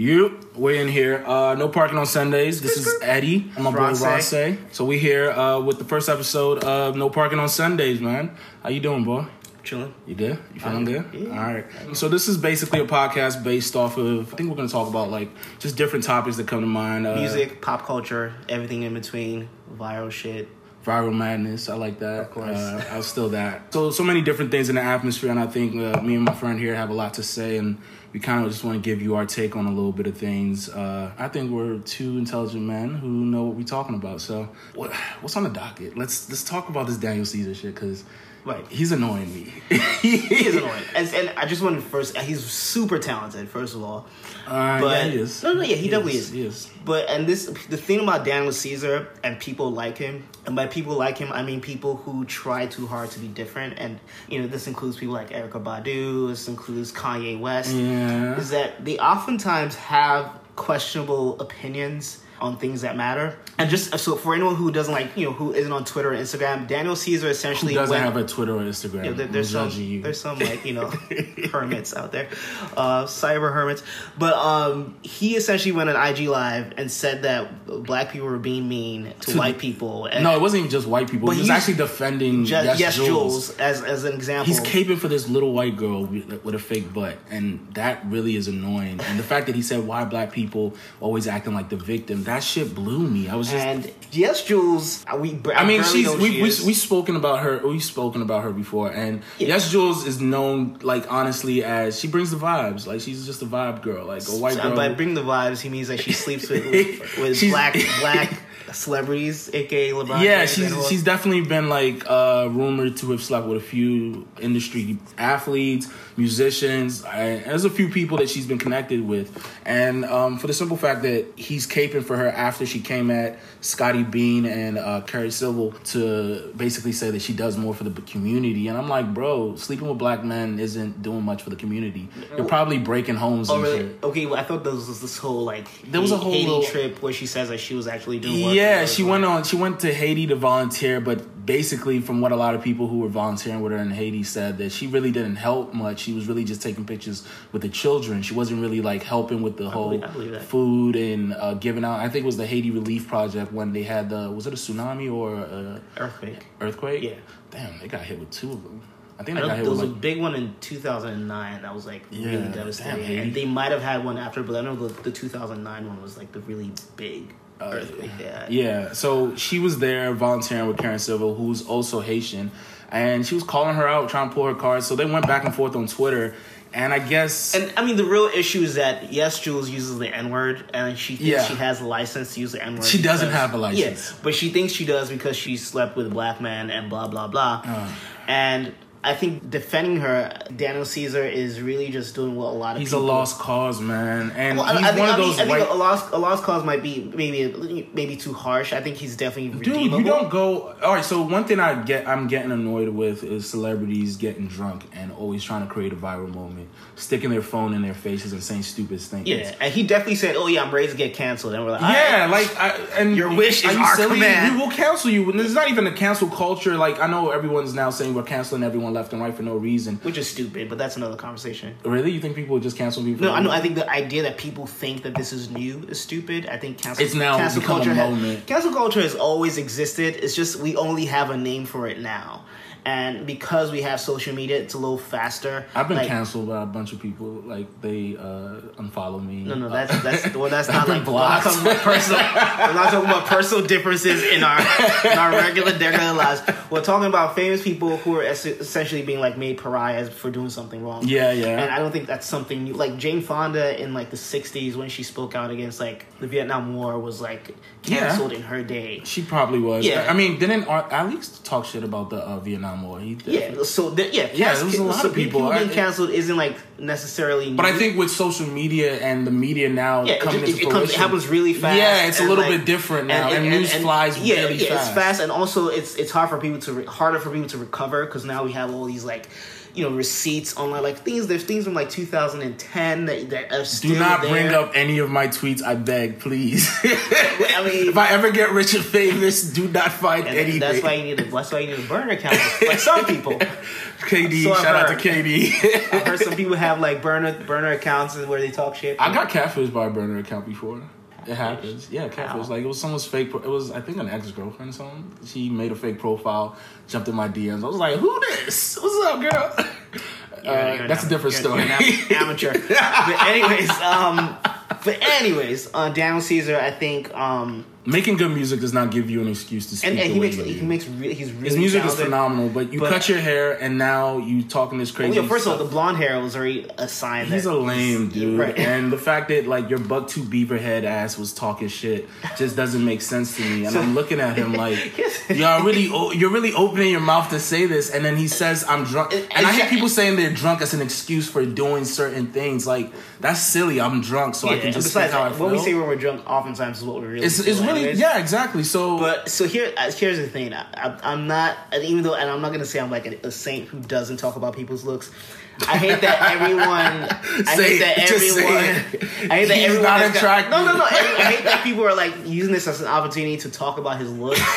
You, we're in here. Uh, no parking on Sundays. This is Eddie. I'm my boy Ross. Ross. So we here uh, with the first episode of No Parking on Sundays, man. How you doing, boy? Chilling. You good? You feeling good? yeah. All right. So this is basically a podcast based off of. I think we're going to talk about like just different topics that come to mind. Uh, Music, pop culture, everything in between, viral shit. viral madness. I like that. Of course. Uh, I was still that. So so many different things in the atmosphere, and I think uh, me and my friend here have a lot to say, and we kind of just want to give you our take on a little bit of things. Uh, I think we're two intelligent men who know what we're talking about. So what, what's on the docket? Let's let's talk about this Daniel Caesar shit because Right. he's annoying me. He is annoying. And, and I just wanted to first, he's super talented, first of all. Uh, But- yeah, he is. no, no, yeah, he definitely is. He is. But, and this, the thing about Daniel Caesar and people like him, and by people like him, I mean people who try too hard to be different. And, you know, this includes people like Erykah Badu, this includes Kanye West. Yeah. Is that they oftentimes have questionable opinions on things that matter. And just so for anyone who doesn't like, you know, who isn't on Twitter or Instagram, Daniel Caesar Who essentially doesn't went- have a Twitter or Instagram? yeah, there, I'm there's some you. there's some like you know hermits out there, uh, cyber hermits. But um, he essentially went on IG live and said that black people were being mean to, To white people. And no, it wasn't even just white people. But he was actually defending Ju- yes, yes, Jules. Jules, as as an example. He's caping for this little white girl with a fake butt, and that really is annoying. And the fact that he said why black people always acting like the victim, that shit blew me. I was just. and yes, Jules. uh, We I mean, she's we she we we spoken about her. We've spoken about her before, and Yeah. yes, Jules is known like honestly as she brings the vibes. Like she's just a vibe girl, like a white So, girl. by bring the vibes, he means that she sleeps with with She's- black black celebrities, aka LeBron. yeah, James she's she's definitely been like uh, rumored to have slept with a few industry athletes, musicians. And there's a few people that she's been connected with, and um, for the simple fact that he's caping for her after she came at Scottie Beam and uh, Karen Civil to basically say that she does more for the community, and I'm like, bro, sleeping with black men isn't doing much for the community. You're probably breaking homes Oh really? shit. Okay, well, I thought there was this whole like There was a whole Haiti little- trip where she says that she was actually doing. Yeah, she went on. She went to Haiti to volunteer, but basically, from what a lot of people who were volunteering with her in Haiti said, that she really didn't help much. She was really just taking pictures with the children. She wasn't really like helping with the whole believe- I believe that. food and uh, giving out. I think it was the Haiti Relief Project when they had the was it a tsunami or a earthquake. earthquake? Yeah. Damn, they got hit with two of them. I think I they got hit there was a big one in 2009 that was like Yeah, really devastating, Haiti. and they might have had one after, but I know the, the 2009 one was like the really big Uh, earthquake. Yeah, Yeah, so she was there volunteering with Karen Civil, who's also Haitian, and she was calling her out, trying to pull her card. So they went back and forth on Twitter, and I guess And I mean, the real issue is that yes, Jules uses the N word, and she thinks Yeah. she has a license to use the N word. She doesn't have a license. Yes, but she thinks she does because she slept with a black man and blah blah blah. Uh. And I think defending her, Daniel Caesar is really just doing what a lot of he's a lost cause, man, and Well, I, he's I think, one I mean, those I think a lost a lost cause might be maybe maybe too harsh. I think he's definitely Dude, redeemable. you don't go. All right, so one thing I get, I'm getting annoyed with is celebrities getting drunk and always trying to create a viral moment, sticking their phone in their faces and saying stupid things. Yeah, and he definitely said, "Oh yeah, I'm ready to get canceled," and we're like, Yeah, "Alright." like I, and Your wish is our silly? command. We will cancel you. And it's not even a cancel culture. Like I know everyone's now saying we're canceling everyone left and right for no reason. which is stupid, but that's another conversation. Really, you think people would just cancel people? No, I know. I think the idea that people think that this is new is stupid. I think cancel. It's now cancel culture. ha- moment. cancel culture has always existed. It's just we only have a name for it now, and because we have social media, it's a little faster. I've been Like, canceled by a bunch of people. Like they uh, unfollow me. No, no, that's that's well, that's not like we're not talking about personal. we're not talking about personal differences in our in our regular regular lives. We're talking about famous people who are es- essentially being like made pariahs for doing something wrong. Yeah, yeah. And I don't think that's something new. Like Jane Fonda in like the '60s when she spoke out against like the Vietnam War was like canceled in her day. She probably was. Yeah. I mean, didn't Ar- Alex talk shit about the uh, Vietnam War? He. Yeah, so yeah, Yeah, cas- there was a lot so of people. being I- canceled isn't like necessarily. But I think with social media and the media now Yeah, it, coming just- into it, it, comes, it happens really fast. Yeah, it's a little like- bit different now, and, news flies yeah, really yeah, fast. it's fast, and also it's it's hard for people to re- harder for people to recover because now we have all these like you know receipts on like, things. There's things from like 2010 that that are still Do not there. bring up any of my tweets, I beg, please. I mean, if I ever get rich and famous, do not find and anything. that's why you need a, that's why you need a burner account. Like some people, KD, So shout out to heard. KD. I've heard some people have like burner burner accounts where they talk shit. I got catfished by a burner account before. It happens. Yeah, catfish. Like it was someone's fake. Pro- it was I think an ex girlfriend. or Something. She made a fake profile, jumped in my DMs. I was like, "Who this? What's up, girl?" You're- Uh, you're that's a different story. amateur. but anyways, um, but anyways, uh, Daniel Caesar, I think, um, Making good music does not give you an excuse to speak and, and he makes he makes re- he's really His music talented. is phenomenal, but you But- cut your hair and now you talking this crazy. Well, yeah, first of all, the blonde hair was already a sign. He's a lame dude, Right. and the fact that like your buck two beaver head ass was talking shit just doesn't make sense to me. And I'm looking at him like, you're really o- you're really opening your mouth to say this, and then he says I'm drunk, It- and I hear people saying they're drunk as an excuse for doing certain things. Like that's silly. I'm drunk, so I can just besides, how I what we feel. say when we're drunk, oftentimes is what we really. It's, it's really anyways. yeah, exactly. So But so here, uh, here's the thing. I, I'm not, even though, and I'm not gonna say I'm like a, a saint who doesn't talk about people's looks. I hate that everyone. I hate that it, just say everyone. I hate that He's everyone. not has got- attractive. no, no, no. I, hate that people are like using this as an opportunity to talk about his look.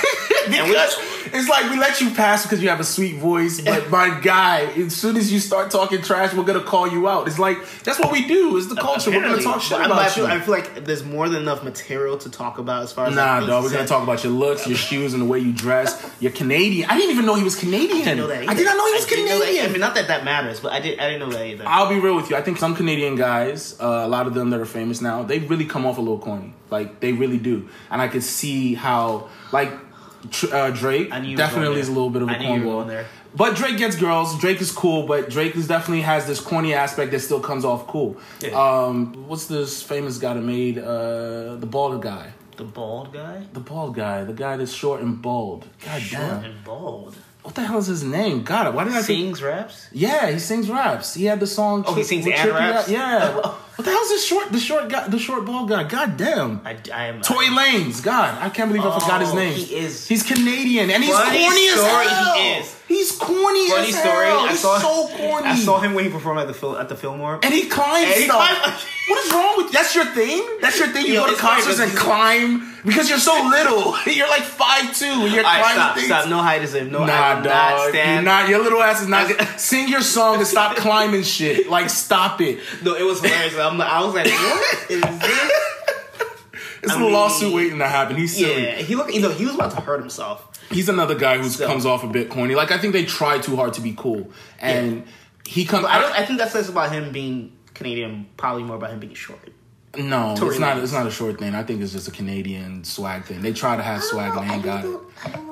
Because it's like we let you pass because you have a sweet voice, but my guy, as soon as you start talking trash, we're gonna call you out. It's like that's what we do. It's the culture. We're gonna talk shit about I feel, you. I feel like there's more than enough material to talk about as far as Nah, like, dog. We're gonna talk about your looks, your shoes, and the way you dress. You're Canadian. I didn't even know he was Canadian. I didn't know that. I did not know he was I didn't know that- Canadian. I mean, not that that matters, but I did. I didn't know that either. I'll be real with you. I think some Canadian guys, uh, a lot of them that are famous now, they really come off a little corny. Like they really do, and I could see how, like, uh, Drake I knew you were definitely is a little bit of a cornball. But Drake gets girls. Drake is cool, but Drake is definitely has this corny aspect that still comes off cool. Yeah. Um, what's this famous guy that made uh, the bald guy? The bald guy, The bald guy, the guy that's short and bald. God short damn. and bald, What the hell is his name? God, why did I think? sings raps. Yeah, he sings raps. He had the song. Oh, he sings and raps? Yeah. Oh. what the hell's this short? The short guy, the short bald guy. God damn. I, I am. Tory Lanez. God, I can't believe I forgot his Oh, name. he is- He's Canadian and he's corny as hell. He is. He's corny Funny as story. hell. I He's saw so corny. I saw him when he performed at the Phil, at the Fillmore. And he climbs And he stuff. climbed- what is wrong with that's your thing? That's your thing. You Yo, go to concerts and climb because you're so little. You're like five two. You're right, climbing stop, things. stop. No heightism. No, Nah, not dog. You're stand. not. Your little ass is not. Sing your song and stop climbing shit. Like, stop it. no, it was hilarious. I'm, I was like, what is this? It's I a mean- lawsuit waiting to happen. He's silly. Yeah, he looked. You know, he was about to hurt himself. He's another guy who So- comes off a bit corny. Like, I think they try too hard to be cool, and he comes. I. I think that says about him being Canadian. Probably more about him being short. No, Tory it's not. It's not a short thing. I think it's just a Canadian swag thing. They try to have swag and they ain't got it.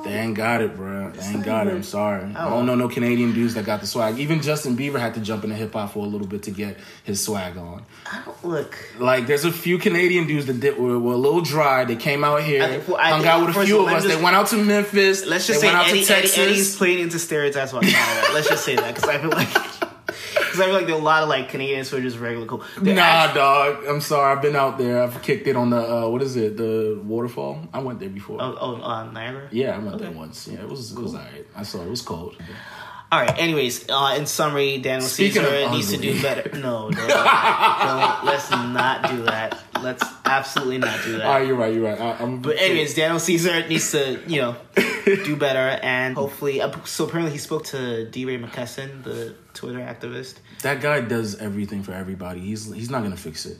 They ain't got it, bro. They ain't got it. I'm sorry. I oh. don't know no Canadian dudes that got the swag. Even Justin Bieber had to jump into hip hop for a little bit to get his swag on. I don't look. Like, there's a few Canadian dudes that did, were, were a little dry. They came out here, I- well, I- hung out with a few of of us. let me They went out to Memphis. Let's just they say went out Eddie, to Eddie, Texas. Eddie's playing into stereotypes about Canada. Let's just say that because I feel like because I feel like there are a lot of like Canadians who are just regular cool. They're Nah, act- dog. I'm sorry. I've been out there. I've kicked it on the uh, what is it? The waterfall. I went there before. Oh, oh uh, Niagara. Yeah, I went there once. Yeah, it was it was alright. I saw it. It was cold. All right. Anyways, uh, in summary, Daniel Speaking Caesar needs to do better. No, no, no, let's not do that. Let's absolutely not do that. Ah, you're right. You're right. I, I'm. But anyways, Daniel Caesar needs to, you know, do better, and hopefully. uh, So apparently, he spoke to DeRay Mckesson, the Twitter activist. that guy does everything for everybody. He's he's not gonna fix it.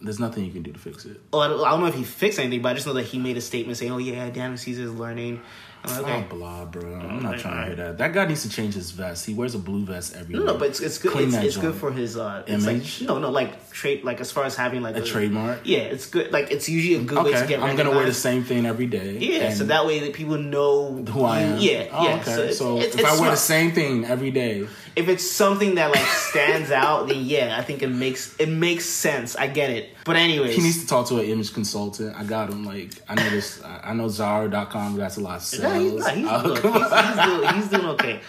There's nothing you can do to fix it. Well, I don't, I don't know if he fixed anything, but I just know that he made a statement saying, "Oh yeah, Daniel Caesar is learning." Oh, blah, bro. I'm not Okay, trying to hear that. That guy needs to change his vest. He wears a blue vest every No, no, but it's, it's good. Clean It's, it's good for his uh, it's Image? Like, no, no, like trade, like as far as having like a trademark. Yeah, it's good. Like it's usually a good way to Okay, get. I'm gonna wear the same thing every day. Yeah, so that way that people know who I am. Yeah, Oh, yeah. Okay. So, So, it's, if I wear smart. the same thing every day, if it's something that like stands out, then yeah, I think it makes it makes sense. I get it. But anyways, he needs to talk to an image consultant. I got him. Like I know this. I know Zara.com got a lot of sales. Nah, he's, oh, he's, Oh, good. He's, he's, doing, he's doing okay.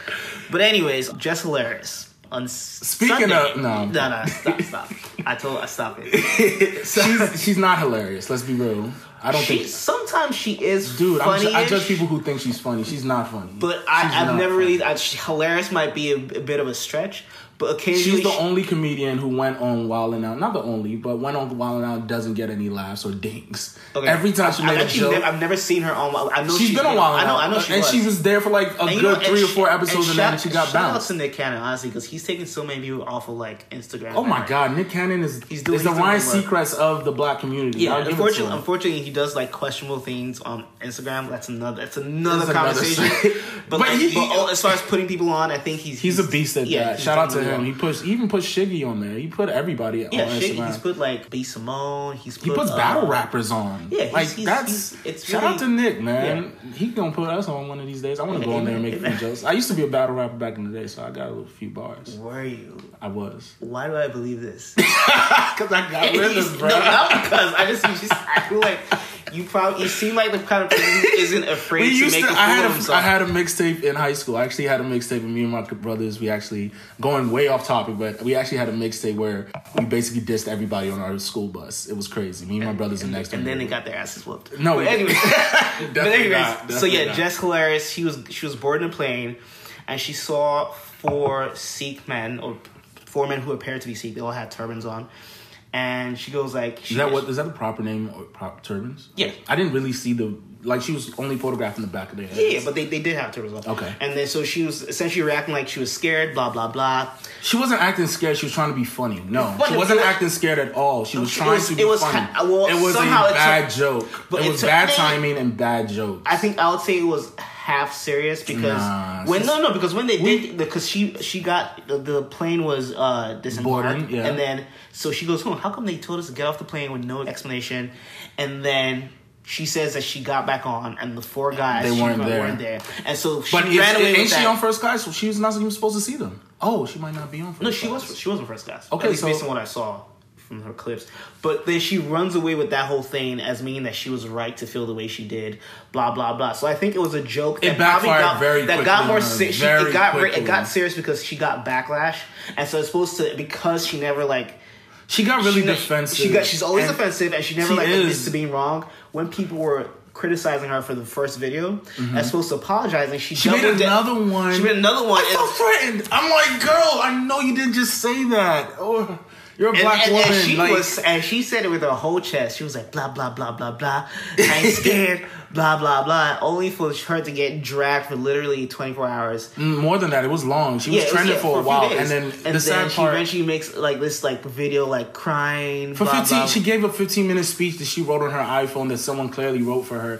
But anyways, just hilarious. on Speaking Sunday. of- no. no, no, stop, stop. I told I stop it. she's she's not hilarious. Let's be real. I don't She think. sometimes she is Dude, I'm, funny. ju- I judge people who think she's funny. She's not funny. but She's I, I've never funny. really. I, she, hilarious might be a, a bit of a stretch, but occasionally She's the she- only comedian who went on Wild and Out. Not the only, but went on Wild and Out doesn't get any laughs or dings. Okay. Every time she made a joke, never, I've never seen her on. I know she's been on Wild I and know. Out. I know she and was. she was there for like a And good know, three or four episodes, and, then she got shout out bounced. to Nick Cannon honestly because he's taking so many people off of like Instagram. Oh my and- God, Nick Cannon is He's doing- is the he's doing Ryan. Seacrest of the black community. Yeah, I'll give it to unfortunately, unfortunately, he does like questionable things on Instagram. That's another. That's another That's conversation. but But like, he- but as far as putting people on, I think he's He's a beast at yeah, that. Shout out to definitely He he even put Shiggy on there. He put everybody Yeah, on Instagram. he's put like B Simone. He's put, he puts uh, battle rappers on. yeah, he's- like he's- that's. he's- it's shout really- out to Nick, man. He gonna put us on one of these days. I want to go on there and make a few jokes. I used to be a battle rapper back in the day, so I got a little few bars. Were you? I was Why do I believe this? because I got rhythms, bro. no, not because I just, just I feel like you probably you seem like the kind of person who isn't afraid to make to. a fool I had of himself. I had a mixtape in high school. I actually had a mixtape with me and my brothers. We actually going way off topic, but we actually had a mixtape where we basically dissed everybody on our school bus. It was crazy. Me and my brothers and next and then they got their asses whooped. No, but anyways, but anyways, not. so yeah, not. Jess Hilarious. She was she was boarding a plane, and she saw four Sikh men or four men who appeared to be Sikh. They all had turbans on, and she goes like, she, Is that what? Is that a proper name or proper turbans? Yeah. I didn't really see the like. She was only photographing the back of their head. Yeah, but they, they did have turbans on. Okay. and then so she was essentially reacting like she was scared. Blah blah blah. she wasn't acting scared. She was trying to be funny. No, But she wasn't was- acting scared at all. She was trying was- to be it was funny. ha- well, it was a somehow it took- bad joke. but it it was bad timing and bad jokes. I think I would say it was half serious because Nah, when no no because when they we- did because she she got the, the plane was uh disembarked yeah. and then so she goes home how come they told us to get off the plane with no explanation and then she says that she got back on and the four guys They weren't there. weren't there and so she but ran away ain't she that. on first class? So she was not even supposed to see them. Oh, she might not be on first. no she was she was on first class Okay, at least so- based on what I saw from her clips but then she runs away with that whole thing as meaning that she was right to feel the way she did blah blah blah so I think it was a joke It that backfired got, very that got quickly more se- she, it got re- it got serious because she got backlash and so it's supposed to because she never like She got really she, defensive. she got she's always And defensive and she never she like admits to being wrong when people were criticizing her for the first video as supposed to apologize and she, Mm-hmm. She made another one. she made another one I felt threatened. I'm like, girl, I know you didn't just say that. Oh, you're a And, black and, woman. and she like, was, and she said it with her whole chest. She was like, blah blah blah blah blah. I ain't scared. Blah blah blah. Only for her to get dragged for literally twenty four hours. Mm, more than that, it was long. She was was- trending yeah, for a few while, and then and the sad she part. eventually makes like this like video like crying For blah, 15, blah. she gave a 15 minute speech that she wrote on her iPhone that someone clearly wrote for her.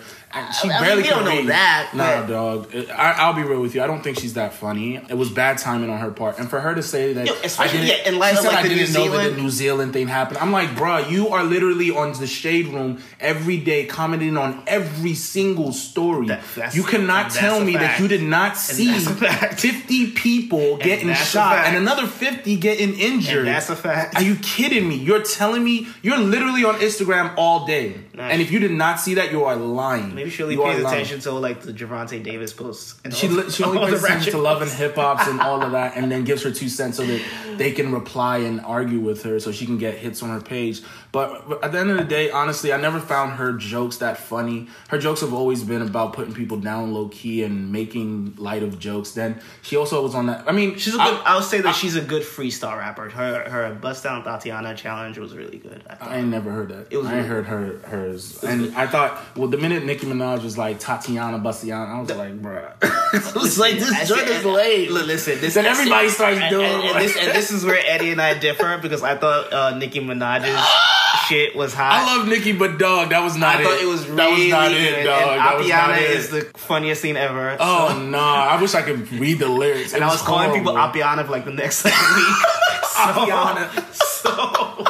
She I mean, barely we don't know read. that, Nah, but- dog. I, I'll be real with you. I don't think she's that funny. It was bad timing on her part, and for her to say that Yo, I didn't, yeah, in light she said like, I didn't New know that the New Zealand thing happened. I'm like, bruh, you are literally on the shade room every day, commenting on every single story. That- you cannot tell me that you did not see that's a fact. 50 people getting that's a shot and another 50 getting injured. And that's a fact. Are you kidding me? You're telling me you're literally on Instagram all day, Nah, and if you did not see that, you are lying. Maybe she only You pays attention to like the Javante Davis posts. And She, all- she only pays attention to love and hip hops and all of that, and then gives her two cents so that they can reply and argue with her, so she can get hits on her page. But, at the end of the day, honestly, I never found her jokes that funny. Her jokes have always been about putting people down low key and making light of jokes. Then she also was on that. I mean, She's a good. I, would say that she's a good freestyle rapper. Her her bust down Thotiana challenge was really good. I. I ain't never heard that. It was I really- heard her hers, and I thought, well, the minute Nicki Minaj was like Tatiana Bastiana, I was like, bruh, it's like this That's- joint is late. Li- Listen, this Then everybody starts and, doing and, and like- this, and this is where Eddie and I differ because I thought uh, Nicki Minaj's shit was hot. I love Nicki, but dog, that was not I it. thought it was really that was not good. it, dog. And that was not Appiana it. is the funniest thing ever. Oh so- no! I wish I could read the lyrics. and It I was calling people Apiana Appiana for like the next like, week. So- Appiana. So,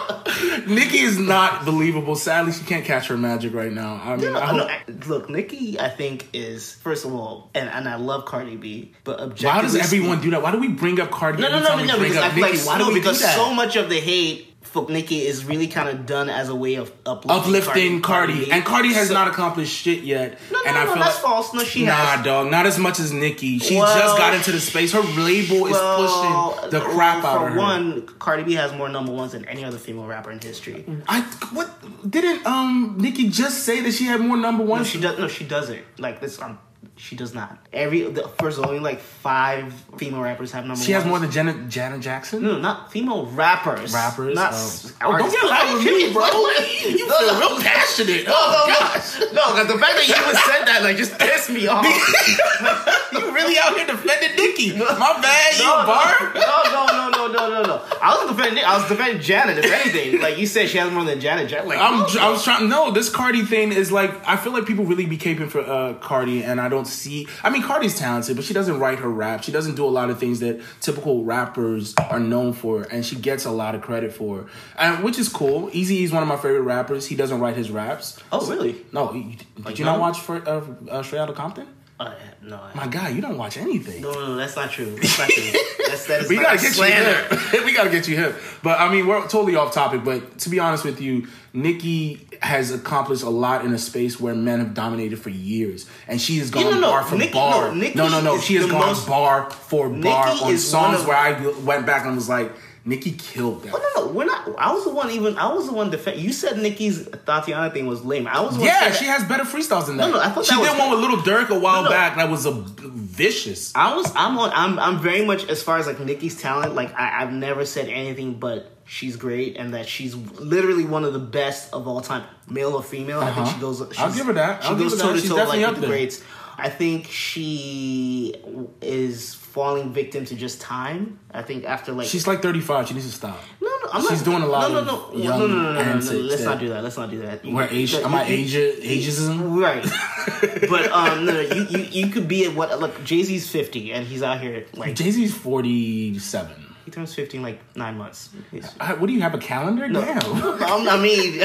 Nicki is not believable. Sadly, she can't catch her magic right now. I mean, No, I no, I- look, Nicki, I think is first of all, and, and I love Cardi B, but objectively, why does everyone do that? Why do we bring up Cardi? No, no, no, no, no, because I feel like Why no, do we do because so much of the hate for Nicki is really kind of done as a way of uplifting, uplifting Cardi, B. and Cardi has So- not accomplished shit yet. No, no, and I no, feel that's like, false. No, she nah, has. dog, not as much as Nicki. She Well, just got into the space. Her label is pushing the crap well, out for of her. one, Cardi B has more number ones than any other female rapper in history. I what didn't um Nicki just say that she had more number No, ones? she does. No, she doesn't. Like this, um, she does not. Every the, first, only like five female rappers have number. She has more than Janet Janet Jackson. No, not female rappers. Rappers? Not Oh. Oh, don't get loud with me, bro. You No, feel no. real passionate. No, Oh, no, gosh. no. 'cause the fact that you even said that like just pissed me off. you really out here defending Nicki. My bad, you No, a bar? no, no, no, no, no, no, no. I was defending. I was defending Janet. If anything, like you said, she has more than Janet. Janet, like I'm. I was trying. No, this Cardi thing is like I feel like people really be caping for uh, Cardi, and I don't see. I mean, Cardi's talented, but she doesn't write her rap. She doesn't do a lot of things that typical rappers are known for, and she gets a lot of credit for, and which is cool. Easy is one of my favorite rappers. He doesn't write his raps. Oh, really? No, did Like you not watch for, uh, uh, Straight Outta Compton? Uh, no, I- My God, you don't watch anything. no, no, no, that's not true. That's not true. That's that is we gotta get slander. you hip. we gotta get you hip. But I mean, we're totally off topic. But to be honest with you, Nicki has accomplished a lot in a space where men have dominated for years, and she has gone no, no, bar for Nicki- bar. no, no, no, no. She has gone most- bar for bar Nicki on songs of- where I went back and was like, Nicki killed that. Oh, no, no, we're not. I was the one. Even I was the one. Defend. You said Nicki's Tatiana thing was lame. I was. the Yeah, she has better freestyles than that. No, no, I thought she did was- one with Lil Durk a while no. back that was a vicious. I was. I'm on. I'm. I'm very much as far as like Nicki's talent. Like I, I've never said anything but she's great and that she's literally one of the best of all time, male or female. I think Uh-huh. she goes. I'll give her that. She I'll give goes toe to toe like up the greats. I think she is falling victim to just time. I think after like She's like 35. She needs to stop. no, no, I'm she's not, doing a lot no, no, no, young no, no, no, no, no, no, antics Let's not do that. Let's not do that. You- Where age? Am I ageism? Right, but um, no, no, you, you you could be at what? Look, Jay Z's fifty, and he's out here like Jay Z's 47. He turns 15 like nine months. He's- Uh, What do you have a calendar? No. Damn. I mean,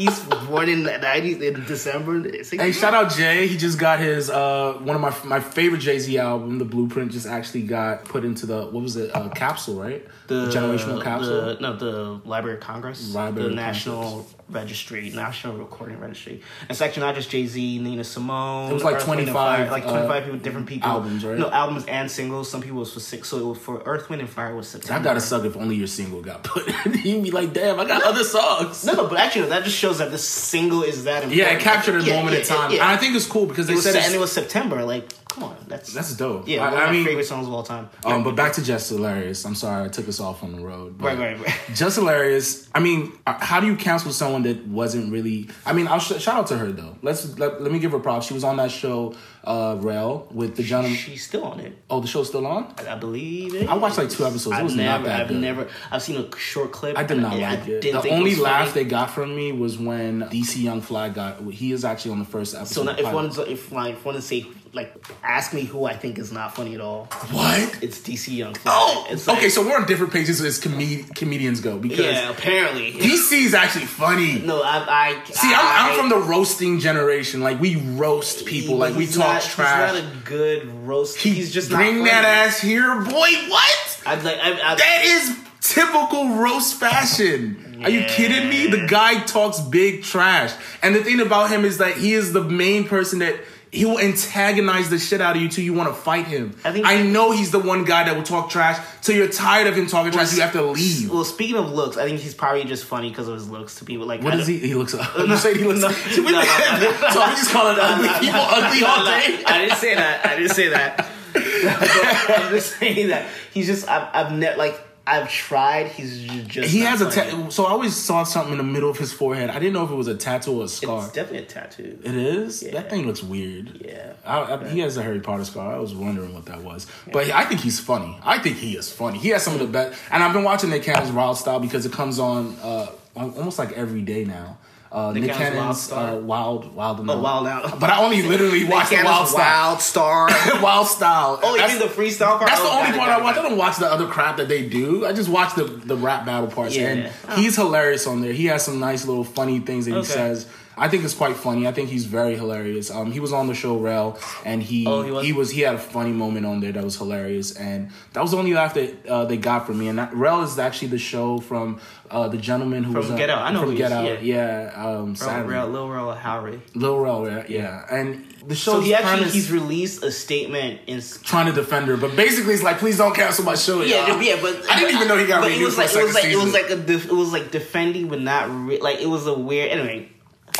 he's born in the nineties in December. Hey, shout out Jay. He just got his uh one of my my favorite Jay Z album, The Blueprint, just actually got put into the what was it uh, capsule, right? the generational capsule. The, no, the Library of Congress, Library the of National Registry, National Recording Registry. It's actually not just Jay Z, Nina Simone. It was like Earth, Wind, and 25, like uh, twenty five people, different people. albums, right? No albums and singles. Some people was for six. So it was for Earth, Wind, and Fire was September. I gotta suck if only your single got put. You'd be like, damn, I got other songs. No, no, but actually, that just shows that this single is that important. Yeah, it captured a Yeah, moment yeah, in time. yeah. And I think it's cool because they was, said and it was September. Like, come on, that's that's dope. yeah, I, one of I my mean, favorite songs of all time. um, but back to Jess Hilarious. I'm sorry I took us off on the road. right, right, right. Jess Hilarious. I mean, uh, how do you cancel someone that wasn't really? I mean, I'll sh- shout out to her though. Let's let, let me give her props. She was on that show, uh, Rel, with the gentleman. She's still on it. Oh, the show's still on. I believe it. I watched like two episodes. It I've was never, not that I've good. never, I've seen a short clip. I did not and like it. The only laugh funny. they got from me was when DC Young Fly got. He is actually on the first episode. So now, if one's if like if one to say like ask me who I think is not funny at all, what? it's DC Young. Fly. Oh, it's like, okay. So we're on different pages as comed- comedians go because yeah, apparently. DC is actually funny. no, I, I See, I'm, I, I'm from the roasting generation. Like we roast people. Like we talk not, trash. He's not a good roast. he's just bring that ass here, boy. What? I'd like. I, I, That is typical roast fashion. Are you kidding me? The guy talks big trash, and the thing about him is that he is the main person that. He will antagonize the shit out of you till you want to fight him. I think I, know he's the one guy that will talk trash till you're tired of him talking trash. You have to leave. Well, speaking of looks, I think he's probably just funny because of his looks to people. Like, What I he? He looks. you say he looks. no, so no, no, no, we just call it ugly people ugly all day. I didn't say that. I didn't say that. I'm just saying that he's just. I've, I've never like. I've tried. He's just. He has a ta- so I always saw something in the middle of his forehead. I didn't know if it was a tattoo or a scar. It's definitely a tattoo. it is. Yeah. That thing looks weird. Yeah. I, I, he has a Harry Potter scar. I was wondering what that was, but I think he's funny. I think he is funny. He has some of the best, and I've been watching Nick Cannon's Wild Style because it comes on uh, almost like every day now. Uh, Nick, Nick Cannon's Wild Cannon's Style? uh, Wild Wild and Oh, Wild Out. But I only literally watch the Wild Style. Wild Star. Wild Style. Oh, That's- even the freestyle part. That's Oh, the only part I watch. I don't watch the other crap that they do. I just watch the the rap battle parts, Yeah. and he's hilarious on there. He has some nice little funny things that he says. I think it's quite funny. I think he's very hilarious. Um, he was on the show Rel, and he Oh, he was? he was he had a funny moment on there that was hilarious, and that was the only laugh that uh, they got from me. And that, Rel is actually the show from uh, the gentleman who From was Get Out. I know from who he Get is, Out. Yeah, um, Real, sadly. real, Lil Rel Howery. Lil Rel, yeah, yeah, and the So he actually premise he's released a statement in trying to defend her, but basically it's like, please don't cancel my show. yeah, y'all. yeah, but I didn't even know he got but it was like it was like it was like a def, it was like defending, but not re- like it was a weird. Anyway,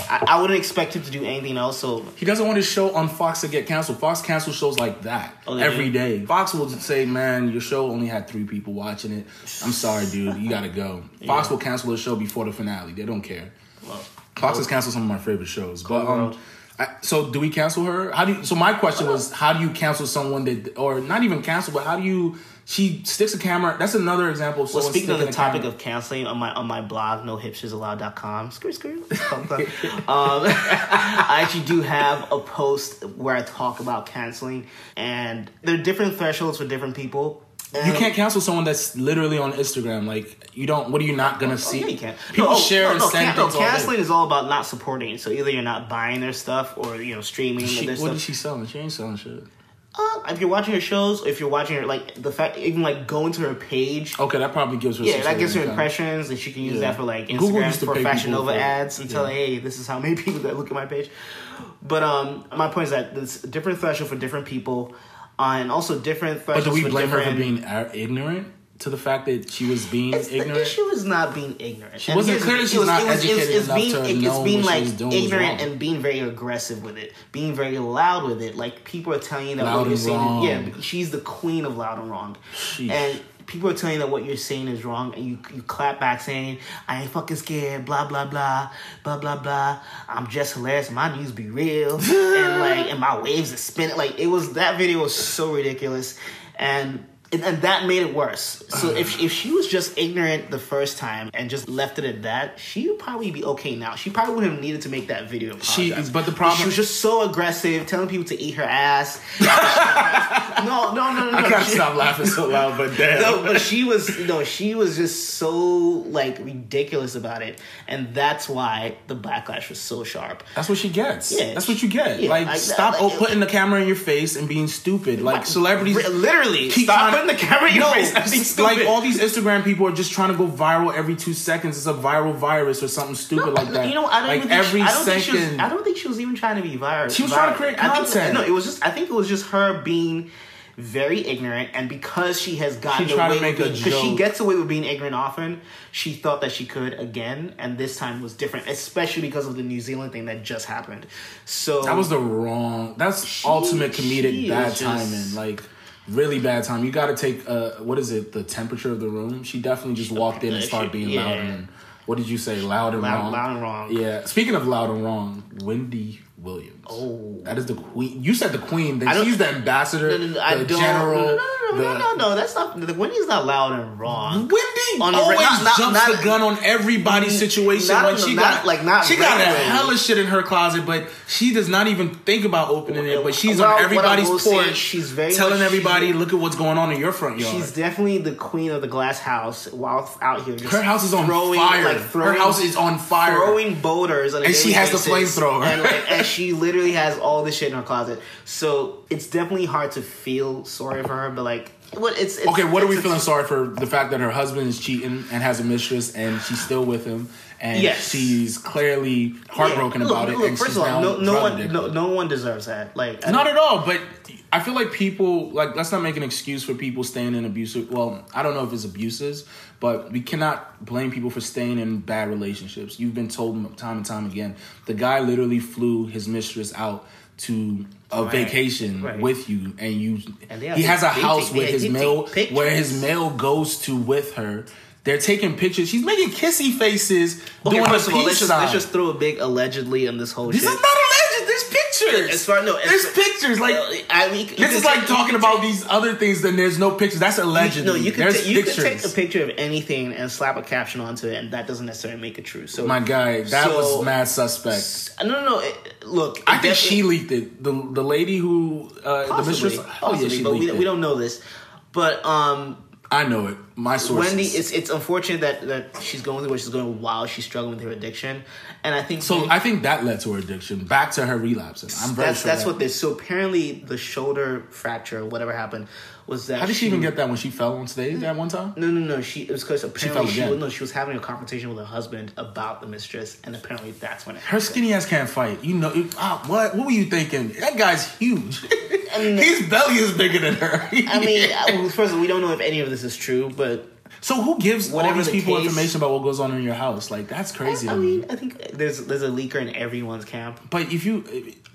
I, I wouldn't expect him to do anything else. So He doesn't want his show on Fox to get canceled. Fox cancels shows like that Oh, every do? day. Fox will say, "Man, your show only had three people watching it. I'm sorry, dude. You gotta go." Fox Yeah. will cancel a show before the finale. They don't care. well, Fox has canceled some of my favorite shows. But um, I, so do we cancel her? How do you? So my question was, how do you cancel someone that, or not even cancel, but how do you? She sticks a camera. That's another example. Of Well, speaking of the topic camera. of canceling on my on my blog, nohipsisallowed.com, screw screw. um, I actually do have a post where I talk about canceling, and there are different thresholds for different people. You can't cancel someone that's literally on Instagram. Like you don't. What are you not gonna Oh, see? yeah, you can't. People No, oh, share no, and no, send can- no, all canceling is all about not supporting. So either you're not buying their stuff or you know streaming She, what stuff. is she selling? She ain't selling shit. Uh, if you're watching her shows, if you're watching her, like the fact, even like going to her page. Okay, that probably gives her. Yeah, that gives her impressions, and she can use Yeah. that for like Instagram used to for Fashion Nova for- ads and tell, yeah. hey, this is how many people that look at my page. But um, my point is that there's a different threshold for different people, uh, and also different But do we blame her for being ignorant to the fact that she was being It's, ignorant? issue is not being ignorant. She wasn't- clearly she's not educated enough being, to it- know being what she like was doing ignorant and being very aggressive with it, being very loud with it. Like people are telling you that Loud what you're saying, wrong. yeah, she's the queen of loud and wrong, Sheesh. and people are telling you that what you're saying is wrong, and you you clap back saying, "I ain't fucking scared," blah blah blah, blah blah blah. I'm just hilarious. My news be real, and like, and my waves are spinning. Like it was that video was so ridiculous, and. And, and that made it worse. So if uh-huh. if she was just ignorant the first time and just left it at that, she would probably be okay now. She probably wouldn't have needed to make that video. and She- but the problem- she was just so aggressive, telling people to eat her ass. no, no, no, no. I no. Gotta stop laughing so loud, but damn. no, but she was no, she was just so like ridiculous about it, and that's why the backlash was so sharp. That's what she gets. Yeah. That's what you get. Yeah, like, like that, stop like- oh, putting the camera in your face and being stupid. Like celebrities, Ri- literally, keep stop putting the camera in your No, face. and being stupid. like all these Instagram people are just trying to go viral every two seconds. It's a viral virus or something stupid like that. You know, I don't like even think every she, I don't second. think she was. I don't think she was even trying to be viral. She was trying to create I think- content. no, it was just. I think it was just her being very ignorant, and because she has gotten She away make with a because she gets away with being ignorant often. She thought that she could again, and this time was different, especially because of the New Zealand thing that just happened. So That was the wrong. That's She- ultimate comedic bad just- timing. Like really bad time. You got to take uh, what is it? The temperature of the room. She definitely just walked in and started being yeah. loud and. What did you say? Loud and Loud- wrong. loud and wrong. Yeah. Speaking of loud and wrong, Wendy Williams. Oh. that is the queen. You said the queen. Then she's the ambassador, No, no, no, I the don't. general. no, no, no, the, no, no, no, That's not. The Wendy's not loud and wrong. Wendy On a- always not- not- jumps not- the gun on everybody's situation not- when she got like, not she got a regularly. hella shit in her closet, but she does not even think about opening it. But she's Well, on everybody's porch, she's very telling everybody, she's- "Look at what's going on in your front yard." She's definitely the queen of the glass house while out here. Just her house is on throwing, fire. Like her throwing, house is on fire. throwing boulders, on a And she has the flamethrower. and, like, and she literally has all this shit in her closet. So it's definitely hard to feel sorry for her, but like, what it's, it's Okay, what are we feeling sorry for? The fact that her husband is cheating and has a mistress, and she's still with him, and Yes. she's clearly heartbroken Yeah, look, about it. Look, and first she's of all, no, no one, no, no one deserves that. Like, I don't- at all, but I feel like people like let's not make an excuse for people staying in abusive. Well, I don't know if it's abuses, but we cannot blame people for staying in bad relationships. You've been told time and time again. The guy literally flew his mistress out to a Right, vacation right. with you, and you. And he has a house take- with his mail, where his mail goes to with her. They're taking pictures. She's making kissy faces Okay, doing first of all, let's just, let's just throw a big allegedly in this whole this shit. is not. There's pictures. As far- no, as there's far- pictures. Like I mean, this is like talking about take- these other things. Then there's no pictures. That's allegedly. No, you can there's ta- you pictures. can take a picture of anything and slap a caption onto it, and that doesn't necessarily make it true. So My guy, that So- was mad suspect. no, no, no. It, look, I think she leaked it. The the lady who uh, the mistress. Oh yeah, she but we, leaked we it. don't know this. But um, I know it. My sources. Wendy, it's it's unfortunate that that she's going through what she's going while she's struggling with her addiction, and I think so I think that led to her addiction, back to her relapsing. I'm very that's sure. that's that- what this. So apparently, the shoulder fracture, whatever happened, was that How did she even get that when she fell on stage at one time? No, no, no. She it was because apparently fell she, again. was, no, she was having a confrontation with her husband about the mistress, and apparently that's when it. Her skinny ass can't fight. You know ah, what? What were you thinking? That guy's huge. His belly is bigger than her. I mean, first of all, we don't know if any of this is true, but so who gives all Whatever these the people case- information about what goes on in your house? Like that's crazy. I me. mean, I think there's there's a leaker in everyone's camp, But if you,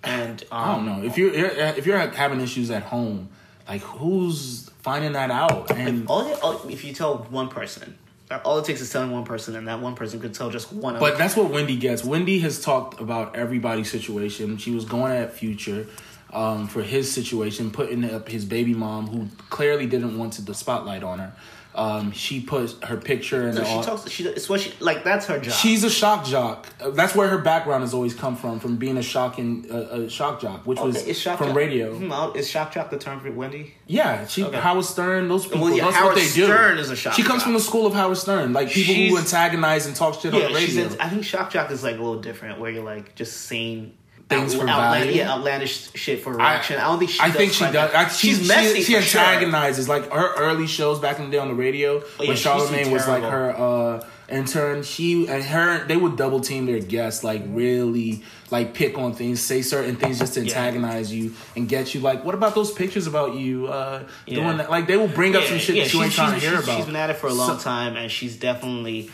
and um, I don't know, if you're if you're having issues at home, like who's finding that out? And All, all if you tell one person, all it takes is telling one person, and that one person could tell just one. But that's what Wendy gets. Wendy has talked about everybody's situation. She was going at Future um, for his situation, putting up his baby mom, who clearly didn't want to the spotlight on her. Um, she puts her picture and all. she talks. She, it's what she like. That's her job. She's a shock jock. That's where her background has always come from, from being a shocking uh, a shock jock, which was Okay, shock from jock- radio. Hmm, Is shock jock the term for Wendy? Yeah, she Okay. Howard Stern. Those people. Well, yeah, that's Howard what they do. Stern is a shock She comes jock. from the school of Howard Stern, like people who antagonize and talk shit on Yeah, the radio. In, I think shock jock is like a little different, where you're like just saying Things for outland- value? Yeah, outlandish shit for reaction. I, don't think she. I does think she does. that. I, she's, she's messy. She, she for sure. antagonizes like her early shows back in the day on the radio yeah, when Charlamagne was like her uh, intern. She and her they would double team their guests, like really like pick on things, say certain things just to Yeah. antagonize you and get you. Like, what about those pictures about you uh, Yeah. doing that? Like, they will bring up some shit that you ain't trying to hear about. She's been at it for a long So- time, and she's definitely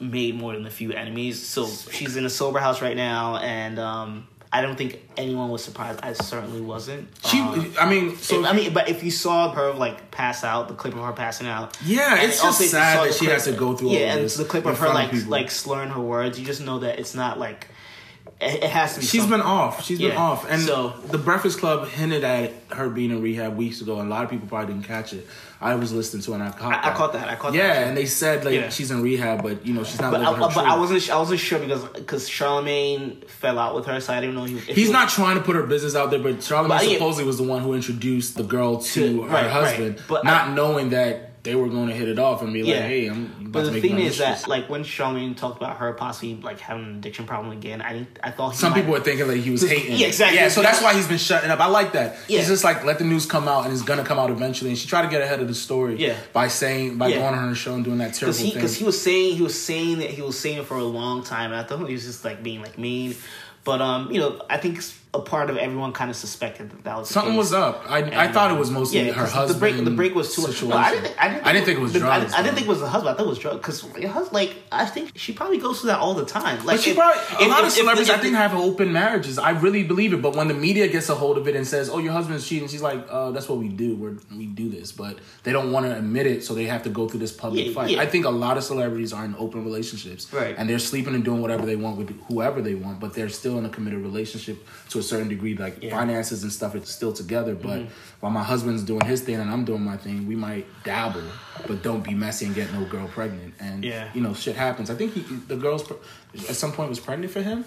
made more than a few enemies. So she's in a sober house right now, and um, I don't think anyone was surprised. I certainly wasn't. She, Um, I mean, so if- I mean, but if you saw her like pass out, the clip of her passing out, Yeah, it's just also if you sad that she has to go through all Yeah, and the clip of her like people. like slurring her words, you just know that it's not like it, has to be. She's something. been off. She's been off. And So- the Breakfast Club hinted at her being in rehab weeks ago, and a lot of people probably didn't catch it. I was listening to it and I caught I, I that. caught that. I caught Yeah, that. and they said like Yeah. she's in rehab, but you know she's not But, I, but I wasn't. I wasn't sure because because Charlamagne fell out with her, so I didn't know he. he He's was- not trying to put her business out there, but Charlamagne But, yeah. supposedly was the one who introduced the girl to, To- her right, right. husband, But not knowing that they were going to hit it off and be like, Yeah. "Hey, I'm." But the thing is that, like, when Charlamagne talked about her possibly like having an addiction problem again, I. I thought he Some might- people were thinking like he was hating. Yeah, exactly. Yeah, so that's why he's been shutting up. I like that. Yeah. He's just like let the news come out, and it's gonna come out eventually. And she tried to get ahead of the story. Yeah. By saying by Yeah. going on her show and doing that terrible because he thing. because he was saying he was saying that he was saying it for a long time, and I thought he was just like being like mean. But um, you know, I think a part of everyone kind of suspected that that was Something was up. I, I thought it um, was mostly yeah, her husband. The break, the break was too much. Well, I didn't. I didn't. I didn't think it was the- I- drugs. I, didn't though. think it was the husband. I thought it was drugs because your husband. Like I think she probably goes through that all the time. Like But she if- probably a if- lot if- of celebrities I think have open marriages. I really believe it. But when the media gets a hold of it and says, "Oh, your husband's cheating," she's like, uh, "That's what we do. We're, we do this." But they don't want to admit it, so they have to go through this public Yeah, fight. yeah. I think a lot of celebrities are in open relationships, Right. And they're sleeping and doing whatever they want with whoever they want, but they're still in a committed relationship to a certain degree. Like Yeah. finances and stuff, it's still together. But Mm-hmm. while my husband's doing his thing and I'm doing my thing, we might dabble, but don't be messy and get no girl pregnant. And Yeah. you know, shit happens. I think he, the girl's pre- at some point was pregnant for him.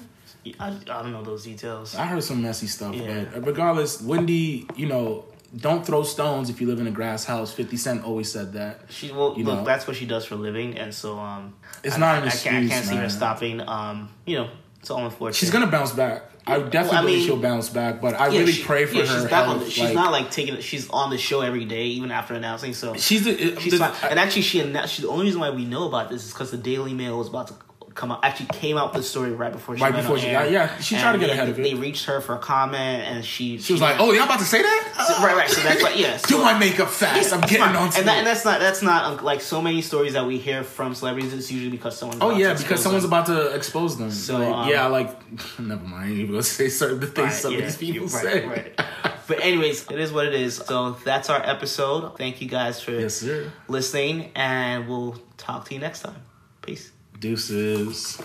I, I don't know those details. I heard some messy stuff, Yeah. but regardless, Wendy, you know, don't throw stones if you live in a grass house. Fifty Cent always said that. She well, You look, know. that's what she does for a living, and so um, It's I, not I, an I can't, I can't see her stopping. Um, you know, it's all unfortunate. She's gonna bounce back. I definitely Well, I believe she'll bounce back, but I Yeah, really she- pray for yeah, her. She's, back on the, she's like- not like taking. She's on the show every day, even after announcing. So She's the, uh, she's the- fine. And actually, she announced. She, the only reason why we know about this is because the Daily Mail was about to come out. Actually, came out with the story right before she Right went before on she got- yeah, she tried to get they- ahead of it. They reached her for a comment, and she she was like, "Oh, y'all about to say that? right, right. So that's what. Yeah. Do my makeup fast. I'm getting on and, that, and that's not that's not like so many stories that we hear from celebrities. It's usually because someone's Oh yeah, because someone's them. about to expose them. So, like, um, yeah, like never mind. Even gonna say certain things Right, some yeah, of these people right, say. right. But anyways, it is what it is. So that's our episode. Thank you guys for Yes, listening, and we'll talk to you next time. Peace. Deuces.